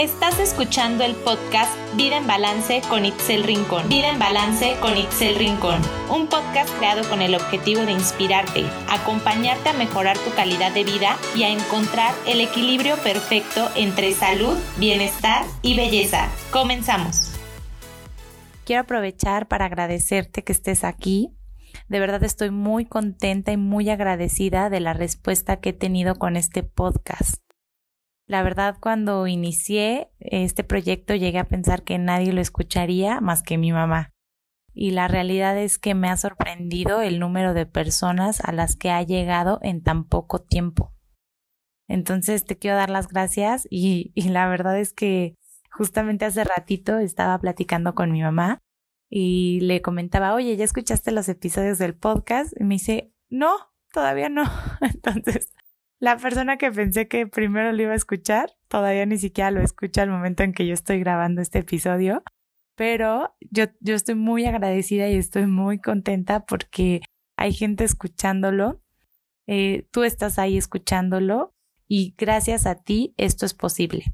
Estás escuchando el podcast Vida en Balance con Itzel Rincón. Vida en Balance con Itzel Rincón. Un podcast creado con el objetivo de inspirarte, acompañarte a mejorar tu calidad de vida y a encontrar el equilibrio perfecto entre salud, bienestar y belleza. Comenzamos. Quiero aprovechar para agradecerte que estés aquí. De verdad estoy muy contenta y muy agradecida de la respuesta que he tenido con este podcast. La verdad, cuando inicié este proyecto llegué a pensar que nadie lo escucharía más que mi mamá. Y la realidad es que me ha sorprendido el número de personas a las que ha llegado en tan poco tiempo. Entonces te quiero dar las gracias y, y la verdad es que justamente hace ratito estaba platicando con mi mamá y le comentaba, oye, ¿ya escuchaste los episodios del podcast? Y me dice, no, todavía no. Entonces, la persona que pensé que primero lo iba a escuchar, todavía ni siquiera lo escucha al momento en que yo estoy grabando este episodio, pero yo, yo estoy muy agradecida y estoy muy contenta porque hay gente escuchándolo, eh, tú estás ahí escuchándolo y gracias a ti esto es posible.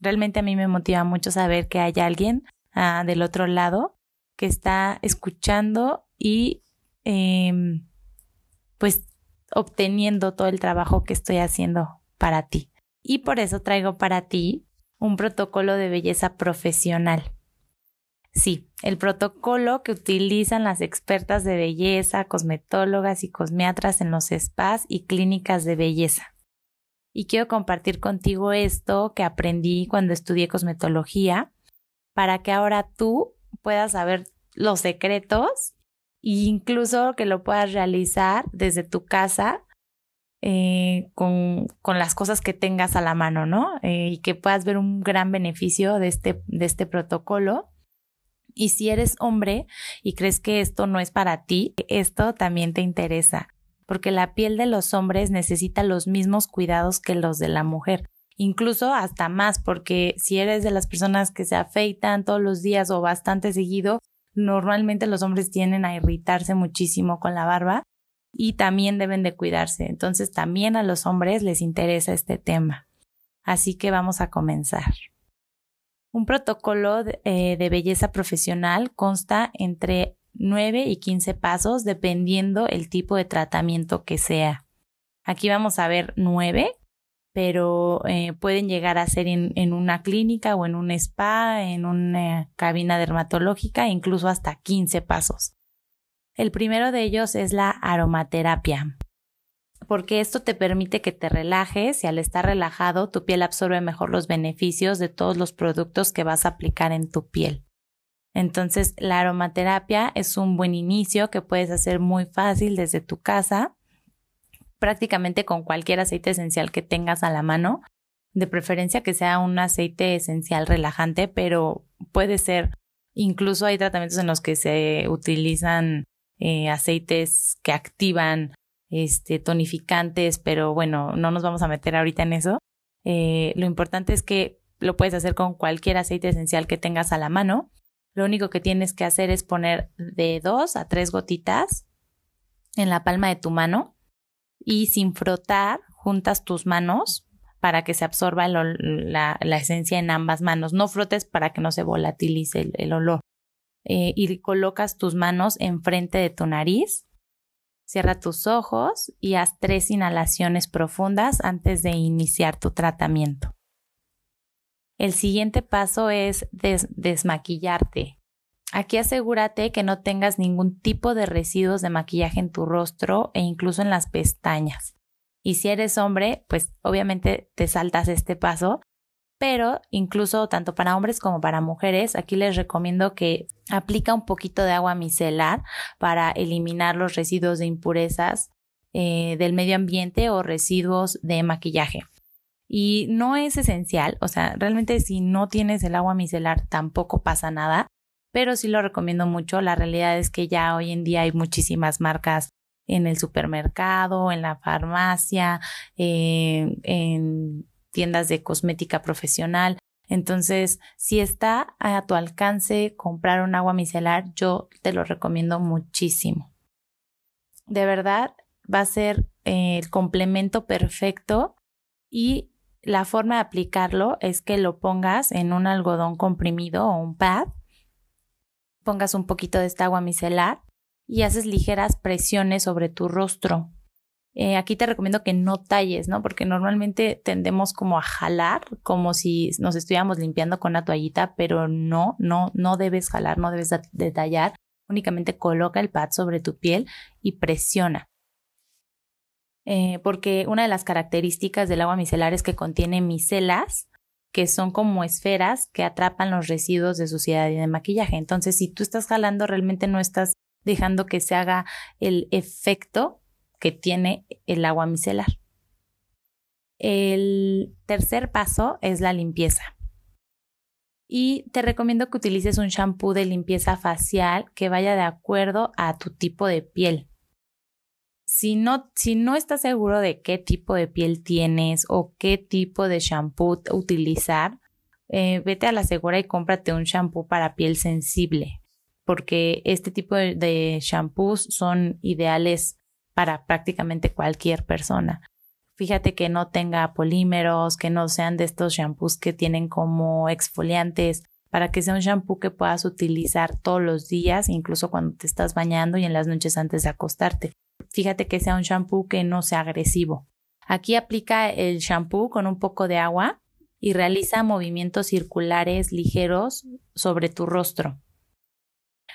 Realmente a mí me motiva mucho saber que hay alguien ah, del otro lado que está escuchando y eh, pues obteniendo todo el trabajo que estoy haciendo para ti. Y por eso traigo para ti un protocolo de belleza profesional. Sí, el protocolo que utilizan las expertas de belleza, cosmetólogas y cosmiatras en los spas y clínicas de belleza. Y quiero compartir contigo esto que aprendí cuando estudié cosmetología para que ahora tú puedas saber los secretos incluso que lo puedas realizar desde tu casa eh, con, con, las cosas que tengas a la mano, ¿no? Eh, y que puedas ver un gran beneficio de este, de este protocolo. Y si eres hombre y crees que esto no es para ti, esto también te interesa, porque la piel de los hombres necesita los mismos cuidados que los de la mujer incluso hasta más, porque si eres de las personas que se afeitan todos los días o bastante seguido, normalmente los hombres tienden a irritarse muchísimo con la barba y también deben de cuidarse. Entonces también a los hombres les interesa este tema. Así que vamos a comenzar. Un protocolo de, eh, de belleza profesional consta entre 9 y 15 pasos dependiendo el tipo de tratamiento que sea. Aquí vamos a ver 9 pero eh, pueden llegar a ser en, una clínica o en un spa, en una cabina dermatológica, incluso hasta 15 pasos. El primero de ellos es la aromaterapia, porque esto te permite que te relajes y al estar relajado tu piel absorbe mejor los beneficios de todos los productos que vas a aplicar en tu piel. Entonces, la aromaterapia es un buen inicio que puedes hacer muy fácil desde tu casa prácticamente con cualquier aceite esencial que tengas a la mano, de preferencia que sea un aceite esencial relajante, pero puede ser, incluso hay tratamientos en los que se utilizan eh, aceites que activan este, tonificantes, pero bueno, no nos vamos a meter ahorita en eso. Eh, lo importante es que lo puedes hacer con cualquier aceite esencial que tengas a la mano. Lo único que tienes que hacer es poner de dos a tres gotitas en la palma de tu mano y sin frotar juntas tus manos para que se absorba la, esencia en ambas manos. No frotes para que no se volatilice el, olor. Eh, y colocas tus manos enfrente de tu nariz. Cierra tus ojos y haz tres inhalaciones profundas antes de iniciar tu tratamiento. El siguiente paso es desmaquillarte. Aquí asegúrate que no tengas ningún tipo de residuos de maquillaje en tu rostro e incluso en las pestañas. Y si eres hombre, pues obviamente te saltas este paso, pero incluso tanto para hombres como para mujeres, aquí les recomiendo que aplica un poquito de agua micelar para eliminar los residuos de impurezas eh, del medio ambiente o residuos de maquillaje. Y no es esencial, o sea, realmente si no tienes el agua micelar tampoco pasa nada pero sí lo recomiendo mucho. La realidad es que ya hoy en día hay muchísimas marcas en el supermercado, en la farmacia, eh, en tiendas de cosmética profesional. Entonces, si está a tu alcance comprar un agua micelar, yo te lo recomiendo muchísimo. De verdad, va a ser el complemento perfecto y la forma de aplicarlo es que lo pongas en un algodón comprimido o un pad, pongas un poquito de esta agua micelar y haces ligeras presiones sobre tu rostro. Eh, aquí te recomiendo que no talles, ¿no? Porque normalmente tendemos como a jalar, como si nos estuviéramos limpiando con una toallita, pero no, no, no debes jalar, no debes detallar. Únicamente coloca el pad sobre tu piel y presiona. Eh, porque una de las características del agua micelar es que contiene micelas, que son como esferas que atrapan los residuos de suciedad y de maquillaje. Entonces, si tú estás jalando, realmente no estás dejando que se haga el efecto que tiene el agua micelar. El tercer paso es la limpieza. Y te recomiendo que utilices un shampoo de limpieza facial que vaya de acuerdo a tu tipo de piel si no, si no estás seguro de qué tipo de piel tienes o qué tipo de shampoo utilizar, eh, vete a la segura y cómprate un shampoo para piel sensible, porque este tipo de, de shampoos son ideales para prácticamente cualquier persona. Fíjate que no tenga polímeros, que no sean de estos shampoos que tienen como exfoliantes, para que sea un shampoo que puedas utilizar todos los días, incluso cuando te estás bañando y en las noches antes de acostarte fíjate que sea un shampoo que no sea agresivo. Aquí aplica el shampoo con un poco de agua y realiza movimientos circulares ligeros sobre tu rostro.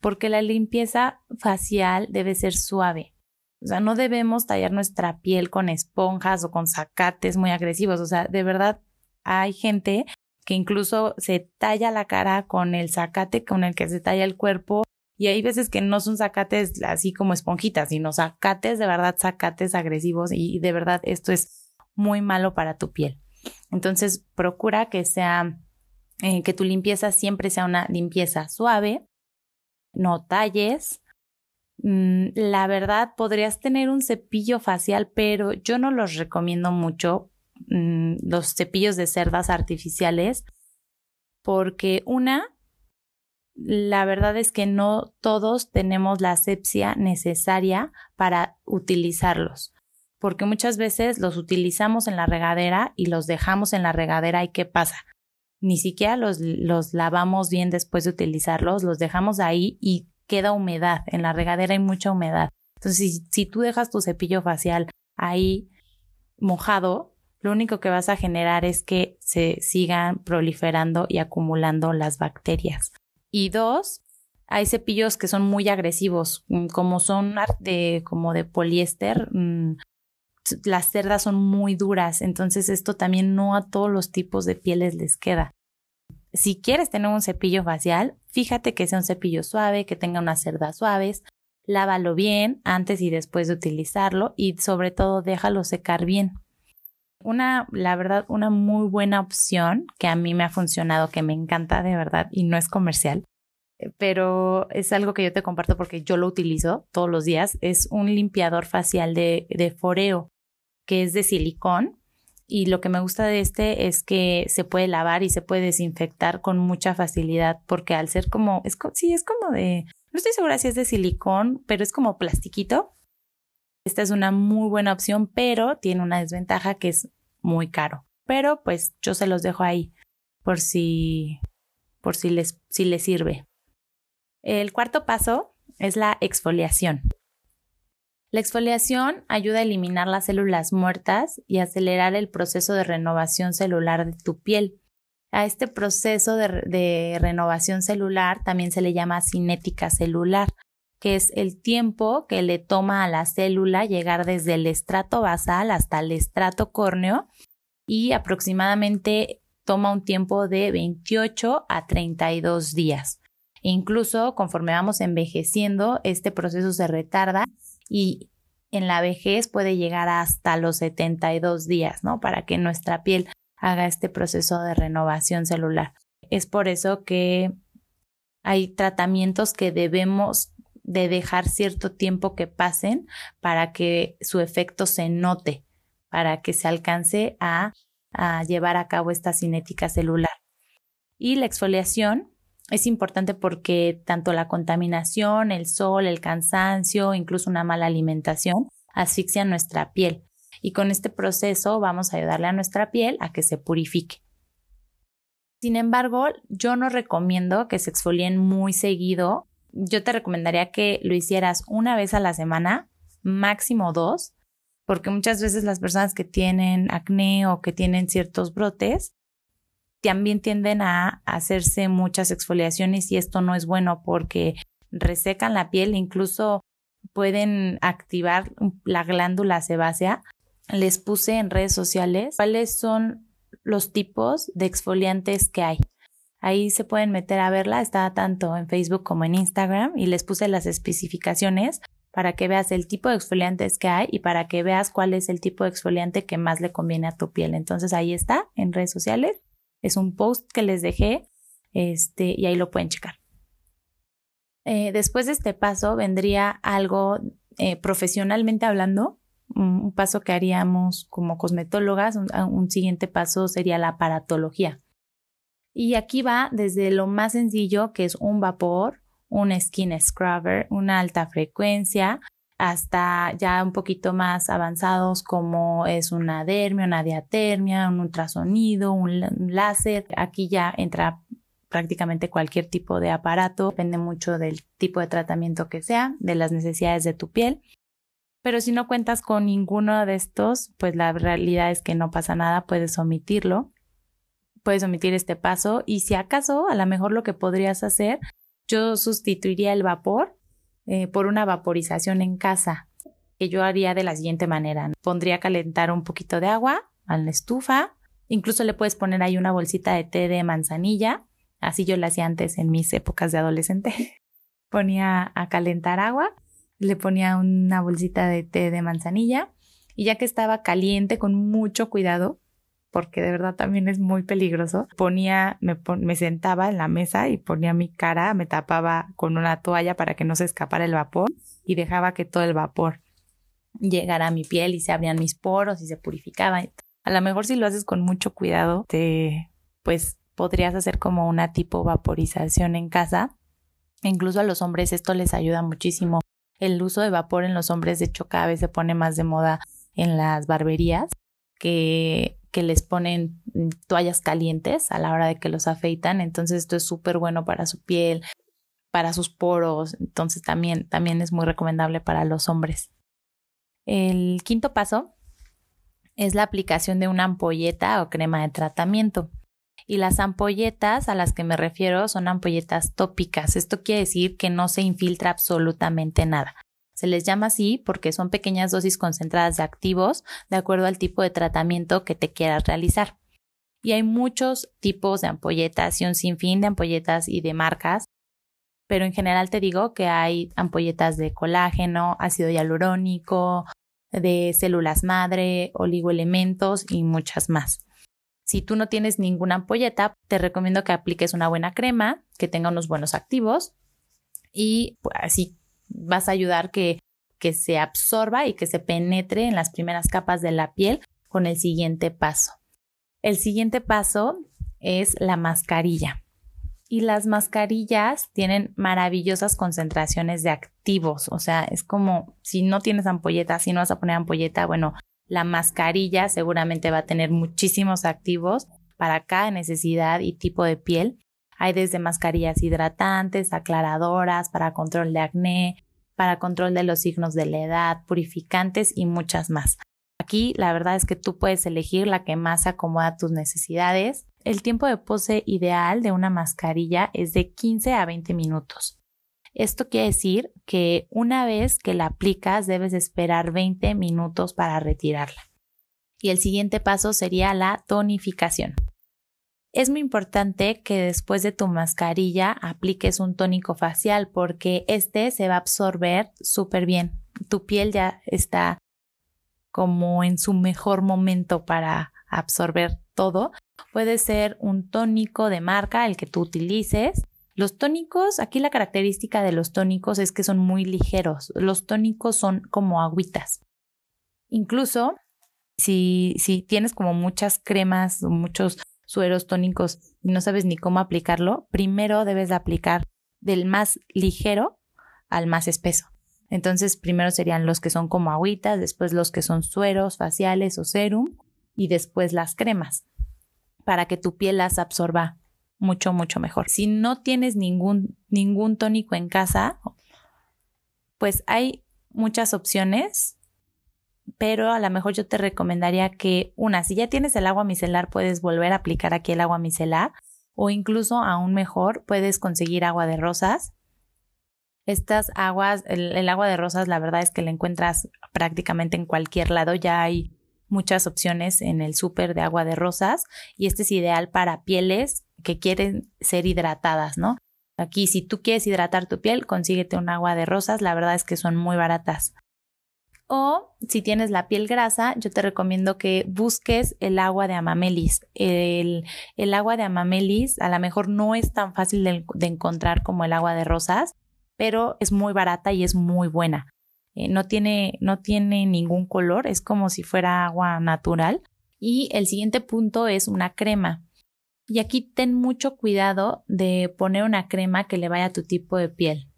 Porque la limpieza facial debe ser suave. O sea, no debemos tallar nuestra piel con esponjas o con zacates muy agresivos. O sea, de verdad hay gente que incluso se talla la cara con el zacate con el que se talla el cuerpo y hay veces que no son zacates así como esponjitas, sino zacates de verdad, zacates agresivos y de verdad esto es muy malo para tu piel. Entonces procura que sea, eh, que tu limpieza siempre sea una limpieza suave, no talles. Mm, la verdad, podrías tener un cepillo facial, pero yo no los recomiendo mucho, mm, los cepillos de cerdas artificiales, porque una, la verdad es que no todos tenemos la asepsia necesaria para utilizarlos, porque muchas veces los utilizamos en la regadera y los dejamos en la regadera y ¿qué pasa? Ni siquiera los, los lavamos bien después de utilizarlos, los dejamos ahí y queda humedad, en la regadera hay mucha humedad. Entonces, si, si tú dejas tu cepillo facial ahí mojado, lo único que vas a generar es que se sigan proliferando y acumulando las bacterias. Y dos, hay cepillos que son muy agresivos, mm, como son de, como de poliéster, mm, las cerdas son muy duras, entonces esto también no a todos los tipos de pieles les queda. Si quieres tener un cepillo facial, fíjate que sea un cepillo suave, que tenga unas cerdas suaves, lávalo bien antes y después de utilizarlo y sobre todo déjalo secar bien. Una, la verdad, una muy buena opción que a mí me ha funcionado, que me encanta de verdad y no es comercial, eh, pero es algo que yo te comparto porque yo lo utilizo todos los días. Es un limpiador facial de, de foreo que es de silicón y lo que me gusta de este es que se puede lavar y se puede desinfectar con mucha facilidad porque al ser como, es, sí, es como de, no estoy segura si es de silicón, pero es como plastiquito esta es una muy buena opción, pero tiene una desventaja que es muy caro. Pero pues yo se los dejo ahí por si, por si les, si les sirve. El cuarto paso es la exfoliación. La exfoliación ayuda a eliminar las células muertas y acelerar el proceso de renovación celular de tu piel. A este proceso de, de, renovación celular también se le llama cinética celular que es el tiempo que le toma a la célula llegar desde el estrato basal hasta el estrato córneo y aproximadamente toma un tiempo de 28 a 32 días. Incluso conforme vamos envejeciendo, este proceso se retarda y en la vejez puede llegar hasta los 72 días, ¿no? Para que nuestra piel haga este proceso de renovación celular. Es por eso que hay tratamientos que debemos de dejar cierto tiempo que pasen para que su efecto se note, para que se alcance a, llevar a cabo esta cinética celular. Y la exfoliación es importante porque tanto la contaminación, el sol, el cansancio, incluso una mala alimentación, asfixian nuestra piel. y con este proceso vamos a ayudarle a nuestra piel a que se purifique. Sin embargo, yo no recomiendo que se exfolien muy seguido. Yo te recomendaría que lo hicieras una vez a la semana, máximo dos, porque muchas veces las personas que tienen acné o que tienen ciertos brotes también tienden a hacerse muchas exfoliaciones y esto no es bueno porque resecan la piel, incluso pueden activar la glándula sebácea. Les puse en redes sociales cuáles son los tipos de exfoliantes que hay. Ahí se pueden meter a verla, está tanto en Facebook como en Instagram y les puse las especificaciones para que veas el tipo de exfoliantes que hay y para que veas cuál es el tipo de exfoliante que más le conviene a tu piel. Entonces ahí está en redes sociales. Es un post que les dejé este, y ahí lo pueden checar. Eh, después de este paso vendría algo eh, profesionalmente hablando, un, paso que haríamos como cosmetólogas, un, siguiente paso sería la aparatología. Y aquí va desde lo más sencillo, que es un vapor, un skin scrubber, una alta frecuencia, hasta ya un poquito más avanzados como es una dermia, una diatermia, un ultrasonido, un láser. Aquí ya entra prácticamente cualquier tipo de aparato, depende mucho del tipo de tratamiento que sea, de las necesidades de tu piel. Pero si no cuentas con ninguno de estos, pues la realidad es que no pasa nada, puedes omitirlo, puedes omitir este paso y si acaso, a lo mejor lo que podrías hacer, yo sustituiría el vapor eh, por una vaporización en casa, que yo haría de la siguiente manera. Pondría a calentar un poquito de agua a la estufa, incluso le puedes poner ahí una bolsita de té de manzanilla Así yo lo hacía antes en mis épocas de adolescente. ponía a calentar agua, le ponía una bolsita de té de manzanilla y ya que estaba caliente con mucho cuidado, porque de verdad también es muy peligroso, ponía, me, me sentaba en la mesa y ponía mi cara, me tapaba con una toalla para que no se escapara el vapor y dejaba que todo el vapor llegara a mi piel y se abrían mis poros y se purificaban. A lo mejor si lo haces con mucho cuidado, te pues podrías hacer como una tipo vaporización en casa. Incluso a los hombres esto les ayuda muchísimo. El uso de vapor en los hombres, de hecho, cada vez se pone más de moda en las barberías, que, que les ponen toallas calientes a la hora de que los afeitan. Entonces esto es súper bueno para su piel, para sus poros. Entonces también, también es muy recomendable para los hombres. El quinto paso es la aplicación de una ampolleta o crema de tratamiento. Y las ampolletas a las que me refiero son ampolletas tópicas. Esto quiere decir que no se infiltra absolutamente nada. Se les llama así porque son pequeñas dosis concentradas de activos de acuerdo al tipo de tratamiento que te quieras realizar. Y hay muchos tipos de ampolletas y un sinfín de ampolletas y de marcas, pero en general te digo que hay ampolletas de colágeno, ácido hialurónico, de células madre, oligoelementos y muchas más. Si tú no tienes ninguna ampolleta, te recomiendo que apliques una buena crema, que tenga unos buenos activos y pues, así vas a ayudar que, que se absorba y que se penetre en las primeras capas de la piel con el siguiente paso. El siguiente paso es la mascarilla. Y las mascarillas tienen maravillosas concentraciones de activos. O sea, es como si no tienes ampolleta, si no vas a poner ampolleta, bueno, la mascarilla seguramente va a tener muchísimos activos para cada necesidad y tipo de piel. Hay desde mascarillas hidratantes, aclaradoras, para control de acné, para control de los signos de la edad, purificantes y muchas más. Aquí la verdad es que tú puedes elegir la que más acomoda tus necesidades. El tiempo de pose ideal de una mascarilla es de 15 a 20 minutos. Esto quiere decir que una vez que la aplicas debes esperar 20 minutos para retirarla. Y el siguiente paso sería la tonificación. Es muy importante que después de tu mascarilla apliques un tónico facial porque este se va a absorber súper bien. Tu piel ya está como en su mejor momento para absorber todo. Puede ser un tónico de marca, el que tú utilices, los tónicos, aquí la característica de los tónicos es que son muy ligeros. Los tónicos son como agüitas. Incluso si, si tienes como muchas cremas, muchos sueros tónicos y no sabes ni cómo aplicarlo, primero debes de aplicar del más ligero al más espeso. Entonces, primero serían los que son como agüitas, después los que son sueros faciales o serum y después las cremas para que tu piel las absorba mucho, mucho mejor. Si no tienes ningún, ningún tónico en casa, pues hay muchas opciones, pero a lo mejor yo te recomendaría que una, si ya tienes el agua micelar, puedes volver a aplicar aquí el agua micelar o incluso aún mejor, puedes conseguir agua de rosas estas aguas, el, agua de rosas, la verdad es que la encuentras prácticamente en cualquier lado. Ya hay muchas opciones en el súper de agua de rosas y este es ideal para pieles que quieren ser hidratadas, ¿no? Aquí, si tú quieres hidratar tu piel, consíguete un agua de rosas. La verdad es que son muy baratas. O si tienes la piel grasa, yo te recomiendo que busques el agua de amamelis. El, agua de amamelis a lo mejor no es tan fácil de encontrar como el agua de rosas, pero es muy barata y es muy buena. Eh, no, tiene, no tiene ningún color, es como si fuera agua natural. Y el siguiente punto es una crema. Y aquí ten mucho cuidado de poner una crema que le vaya a tu tipo de piel.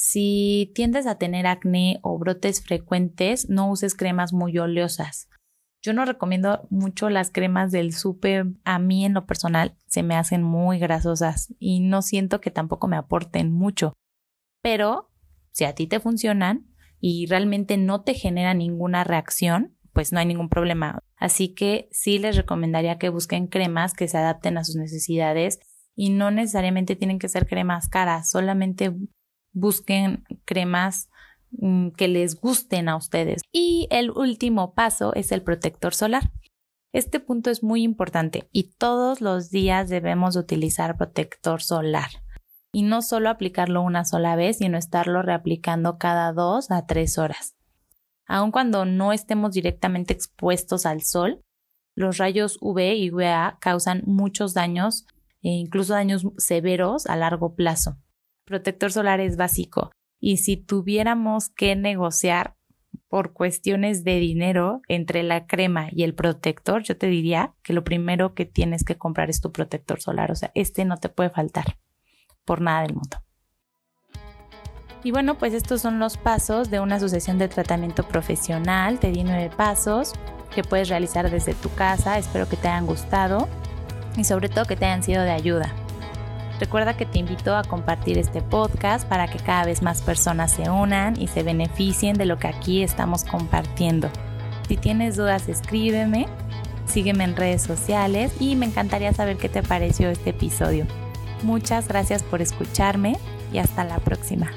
Si tiendes a tener acné o brotes frecuentes, no uses cremas muy oleosas. Yo no recomiendo mucho las cremas del súper. A mí en lo personal se me hacen muy grasosas y no siento que tampoco me aporten mucho. Pero si a ti te funcionan y realmente no te genera ninguna reacción, pues no hay ningún problema. Así que sí les recomendaría que busquen cremas que se adapten a sus necesidades y no necesariamente tienen que ser cremas caras, solamente busquen cremas mm, que les gusten a ustedes. Y el último paso es el protector solar. Este punto es muy importante y todos los días debemos utilizar protector solar y no solo aplicarlo una sola vez, sino estarlo reaplicando cada dos a tres horas. Aun cuando no estemos directamente expuestos al sol, los rayos UV y UVA causan muchos daños, e incluso daños severos a largo plazo. Protector solar es básico y si tuviéramos que negociar por cuestiones de dinero entre la crema y el protector, yo te diría que lo primero que tienes que comprar es tu protector solar, o sea, este no te puede faltar por nada del mundo. Y bueno, pues estos son los pasos de una sucesión de tratamiento profesional. Te di nueve pasos que puedes realizar desde tu casa. Espero que te hayan gustado y sobre todo que te hayan sido de ayuda. Recuerda que te invito a compartir este podcast para que cada vez más personas se unan y se beneficien de lo que aquí estamos compartiendo. Si tienes dudas, escríbeme, sígueme en redes sociales y me encantaría saber qué te pareció este episodio. Muchas gracias por escucharme y hasta la próxima.